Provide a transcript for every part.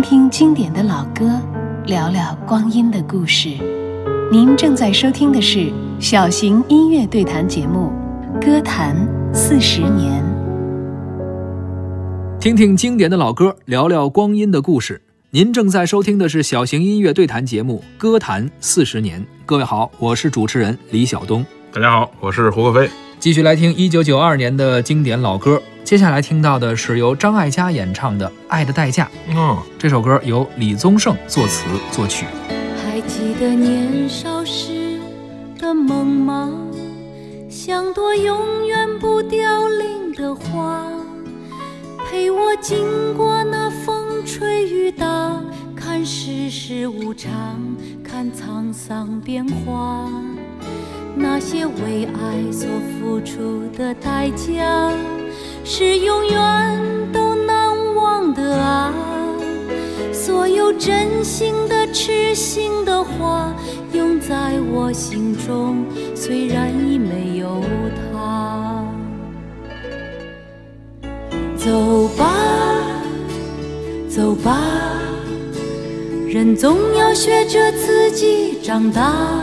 听听经典的老歌，聊聊光阴的故事。您正在收听的是小型音乐对谈节目《歌坛四十年》。听听经典的老歌，聊聊光阴的故事。您正在收听的是小型音乐对谈节目《歌坛四十年》。各位好，我是主持人李晓东。大家好，我是胡可飞。继续来听一九九二年的经典老歌。接下来听到的是由张艾嘉演唱的《爱的代价》。嗯，这首歌由李宗盛作词作曲。还记得年少时的梦吗？像朵永远不凋零的花，陪我经过那风吹雨打，看世事无常，看沧桑变化。那些为爱所付出的代价，是永远都难忘的啊！所有真心的、痴心的话，永在我心中，虽然已没有他。走吧，走吧，人总要学着自己长大。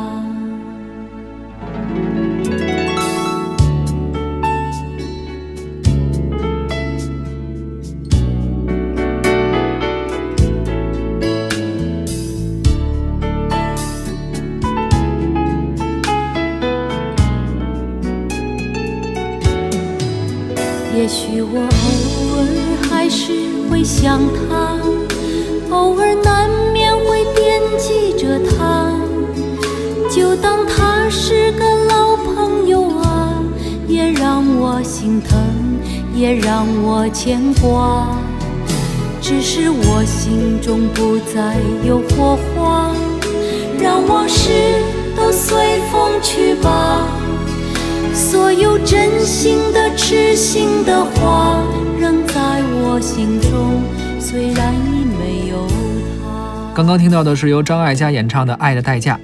也许我偶尔还是会想他，偶尔难免会惦记着他，就当他是个老朋友啊，也让我心疼，也让我牵挂。只是我心中不再有火花，让往事都随风去吧。所有真心的、痴心的话，仍在我心中，虽然已没有他。刚刚听到的是由张艾嘉演唱的《爱的代价》。